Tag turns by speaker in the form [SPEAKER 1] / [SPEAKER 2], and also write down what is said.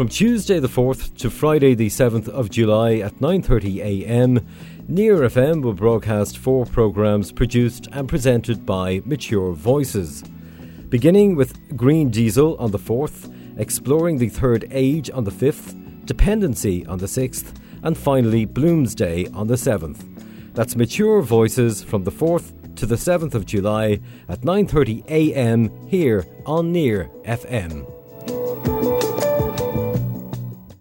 [SPEAKER 1] From Tuesday the 4th to Friday the 7th of July at 9:30 a.m., Near FM will broadcast four programs produced and presented by Mature Voices. Beginning with Green Diesel on the 4th, Exploring the Third Age on the 5th, Dependency on the 6th, and finally Bloomsday on the 7th. That's Mature Voices from the 4th to the 7th of July at 9:30 a.m. here on Near FM.